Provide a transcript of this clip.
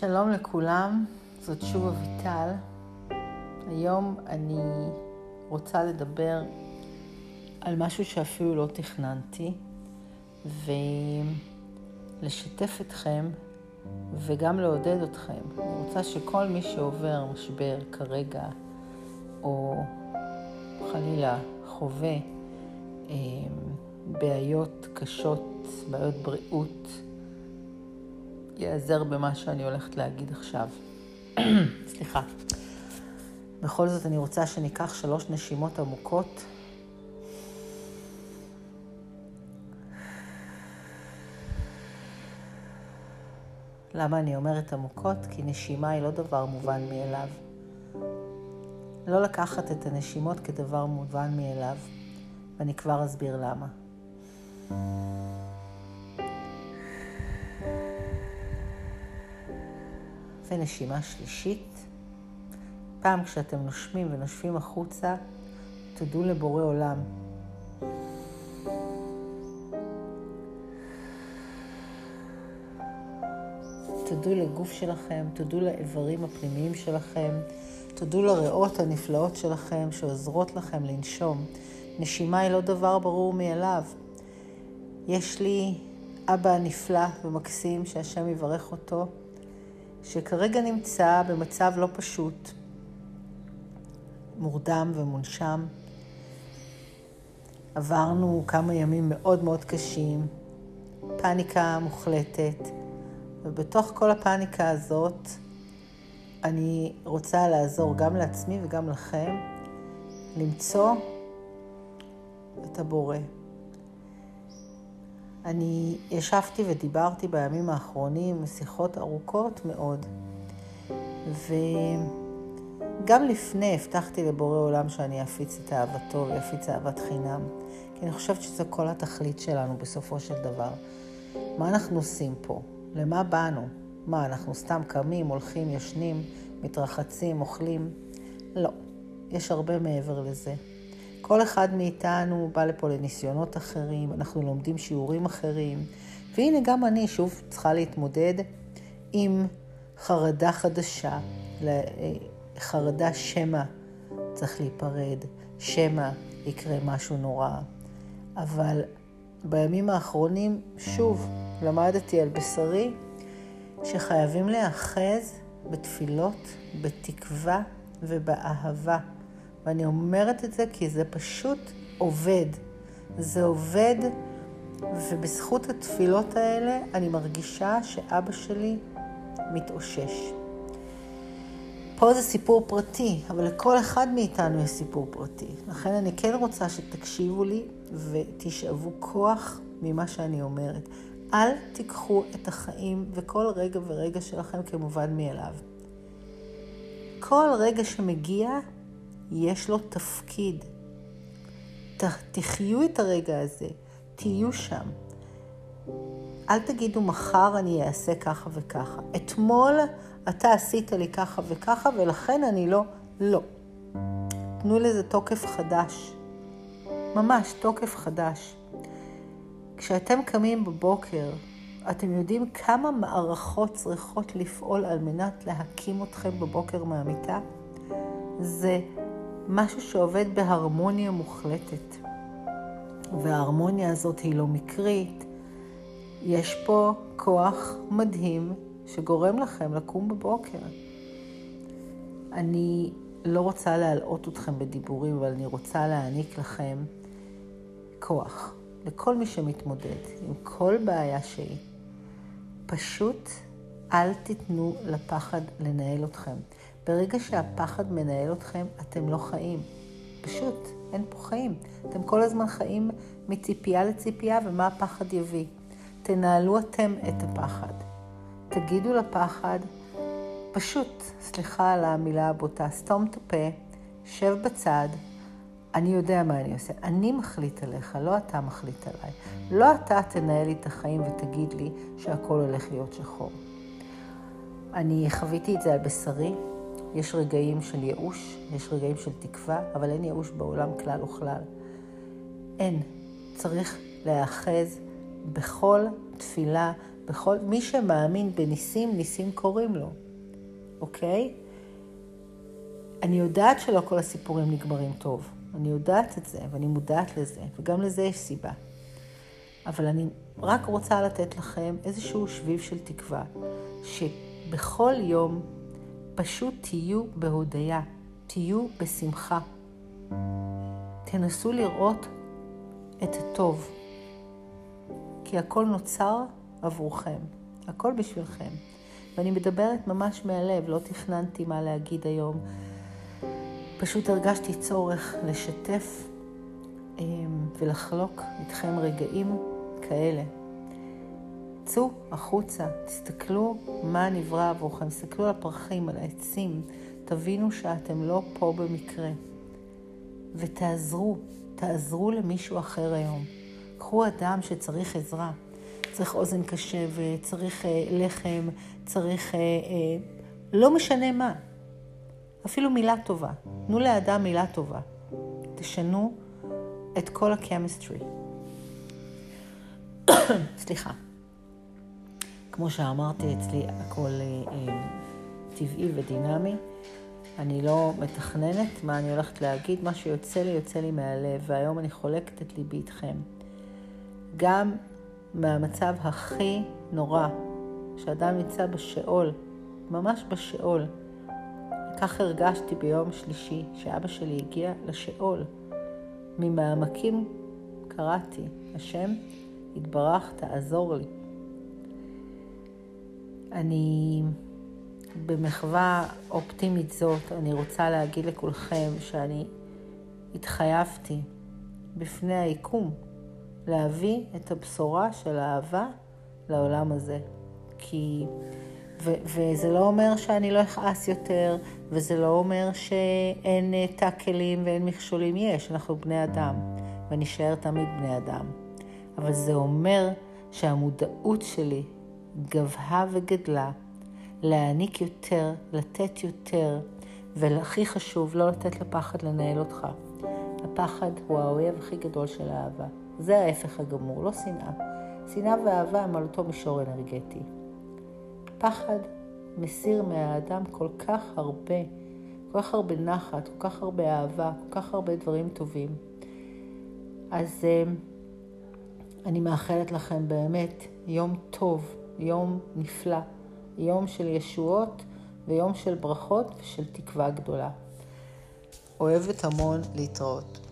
שלום לכולם, זאת שוב אביטל. היום אני רוצה לדבר על משהו שאפילו לא תכננתי, ולשתף אתכם וגם לעודד אתכם. אני רוצה שכל מי שעובר משבר כרגע, או חלילה חווה בעיות קשות, בעיות בריאות, ייעזר במה שאני הולכת להגיד עכשיו. סליחה. בכל זאת אני רוצה שניקח שלוש נשימות עמוקות. למה אני אומרת עמוקות? כי נשימה היא לא דבר מובן מאליו. לא לקחת את הנשימות כדבר מובן מאליו, ואני כבר אסביר למה. ונשימה שלישית. פעם כשאתם נושמים ונושבים החוצה, תודו לבורא עולם. תודו לגוף שלכם, תודו לאיברים הפנימיים שלכם, תודו לריאות הנפלאות שלכם שעוזרות לכם לנשום. נשימה היא לא דבר ברור מאליו. יש לי אבא נפלא ומקסים, שהשם יברך אותו, שכרגע נמצא במצב לא פשוט, מורדם ומונשם. עברנו כמה ימים מאוד מאוד קשים, פאניקה מוחלטת, ובתוך כל הפאניקה הזאת אני רוצה לעזור גם לעצמי וגם לכם למצוא את הבורא. אני ישבתי ודיברתי בימים האחרונים שיחות ארוכות מאוד, וגם לפני הבטחתי לבורא עולם שאני אפיץ את אהבתו ואפיץ אהבת חינם, כי אני חושבת שזו כל התכלית שלנו בסופו של דבר. מה אנחנו עושים פה? למה באנו? מה, אנחנו סתם קמים, הולכים, ישנים, מתרחצים, אוכלים? לא, יש הרבה מעבר לזה. כל אחד מאיתנו בא לפה לניסיונות אחרים, אנחנו לומדים שיעורים אחרים, והנה גם אני שוב צריכה להתמודד עם חרדה חדשה, חרדה שמא צריך להיפרד, שמא יקרה משהו נורא. אבל בימים האחרונים, שוב, למדתי על בשרי שחייבים להיאחז בתפילות, בתקווה ובאהבה. ואני אומרת את זה כי זה פשוט עובד. זה עובד, ובזכות התפילות האלה אני מרגישה שאבא שלי מתאושש. פה זה סיפור פרטי, אבל לכל אחד מאיתנו יש סיפור פרטי. לכן אני כן רוצה שתקשיבו לי ותשאבו כוח ממה שאני אומרת. אל תיקחו את החיים וכל רגע ורגע שלכם כמובן מאליו. כל רגע שמגיע, יש לו תפקיד. ת, תחיו את הרגע הזה, תהיו שם. אל תגידו מחר אני אעשה ככה וככה. אתמול אתה עשית לי ככה וככה ולכן אני לא, לא. תנו לזה תוקף חדש. ממש תוקף חדש. כשאתם קמים בבוקר, אתם יודעים כמה מערכות צריכות לפעול על מנת להקים אתכם בבוקר מהמיטה? זה משהו שעובד בהרמוניה מוחלטת. וההרמוניה הזאת היא לא מקרית. יש פה כוח מדהים שגורם לכם לקום בבוקר. אני לא רוצה להלאות אתכם בדיבורים, אבל אני רוצה להעניק לכם כוח. לכל מי שמתמודד עם כל בעיה שהיא. פשוט אל תיתנו לפחד לנהל אתכם. ברגע שהפחד מנהל אתכם, אתם לא חיים. פשוט, אין פה חיים. אתם כל הזמן חיים מציפייה לציפייה, ומה הפחד יביא. תנהלו אתם את הפחד. תגידו לפחד, פשוט, סליחה על המילה הבוטה, סתום את הפה, שב בצד, אני יודע מה אני עושה. אני מחליט עליך, לא אתה מחליט עליי. לא אתה תנהל לי את החיים ותגיד לי שהכל הולך להיות שחור. אני חוויתי את זה על בשרי. יש רגעים של ייאוש, יש רגעים של תקווה, אבל אין ייאוש בעולם כלל וכלל. אין. צריך להיאחז בכל תפילה, בכל... מי שמאמין בניסים, ניסים קוראים לו, אוקיי? אני יודעת שלא כל הסיפורים נגמרים טוב. אני יודעת את זה, ואני מודעת לזה, וגם לזה יש סיבה. אבל אני רק רוצה לתת לכם איזשהו שביב של תקווה, שבכל יום פשוט תהיו בהודיה, תהיו בשמחה. תנסו לראות את הטוב, כי הכל נוצר עבורכם, הכל בשבילכם. ואני מדברת ממש מהלב, לא תכננתי מה להגיד היום. פשוט הרגשתי צורך לשתף אמ, ולחלוק איתכם רגעים כאלה. צאו החוצה, תסתכלו מה נברא עבורכם, תסתכלו על הפרחים, על העצים, תבינו שאתם לא פה במקרה. ותעזרו, תעזרו למישהו אחר היום. קחו אדם שצריך עזרה, צריך אוזן קשבת, צריך אה, לחם, צריך אה, אה, לא משנה מה. אפילו מילה טובה. תנו לאדם מילה טובה. תשנו את כל הקמיסטרי. סליחה. כמו שאמרתי, אצלי הכל אה, אה, טבעי ודינמי. אני לא מתכננת מה אני הולכת להגיד, מה שיוצא לי, יוצא לי מהלב, והיום אני חולקת את ליבי איתכם. גם מהמצב הכי נורא, שאדם נמצא בשאול, ממש בשאול, כך הרגשתי ביום שלישי, שאבא שלי הגיע לשאול. ממעמקים קראתי, השם יתברך, תעזור לי. אני, במחווה אופטימית זאת, אני רוצה להגיד לכולכם שאני התחייבתי בפני היקום להביא את הבשורה של האהבה לעולם הזה. כי ו- וזה לא אומר שאני לא אכעס יותר, וזה לא אומר שאין אה, טאקלים ואין מכשולים. יש, אנחנו בני אדם, ונשאר תמיד בני אדם. אבל זה אומר שהמודעות שלי גבהה וגדלה להעניק יותר, לתת יותר, והכי חשוב, לא לתת לפחד לנהל אותך. הפחד הוא האויב הכי גדול של האהבה. זה ההפך הגמור, לא שנאה. שנאה ואהבה הם על אותו מישור אנרגטי. פחד מסיר מהאדם כל כך הרבה, כל כך הרבה נחת, כל כך הרבה אהבה, כל כך הרבה דברים טובים. אז אה, אני מאחלת לכם באמת יום טוב, יום נפלא, יום של ישועות ויום של ברכות ושל תקווה גדולה. אוהבת המון להתראות.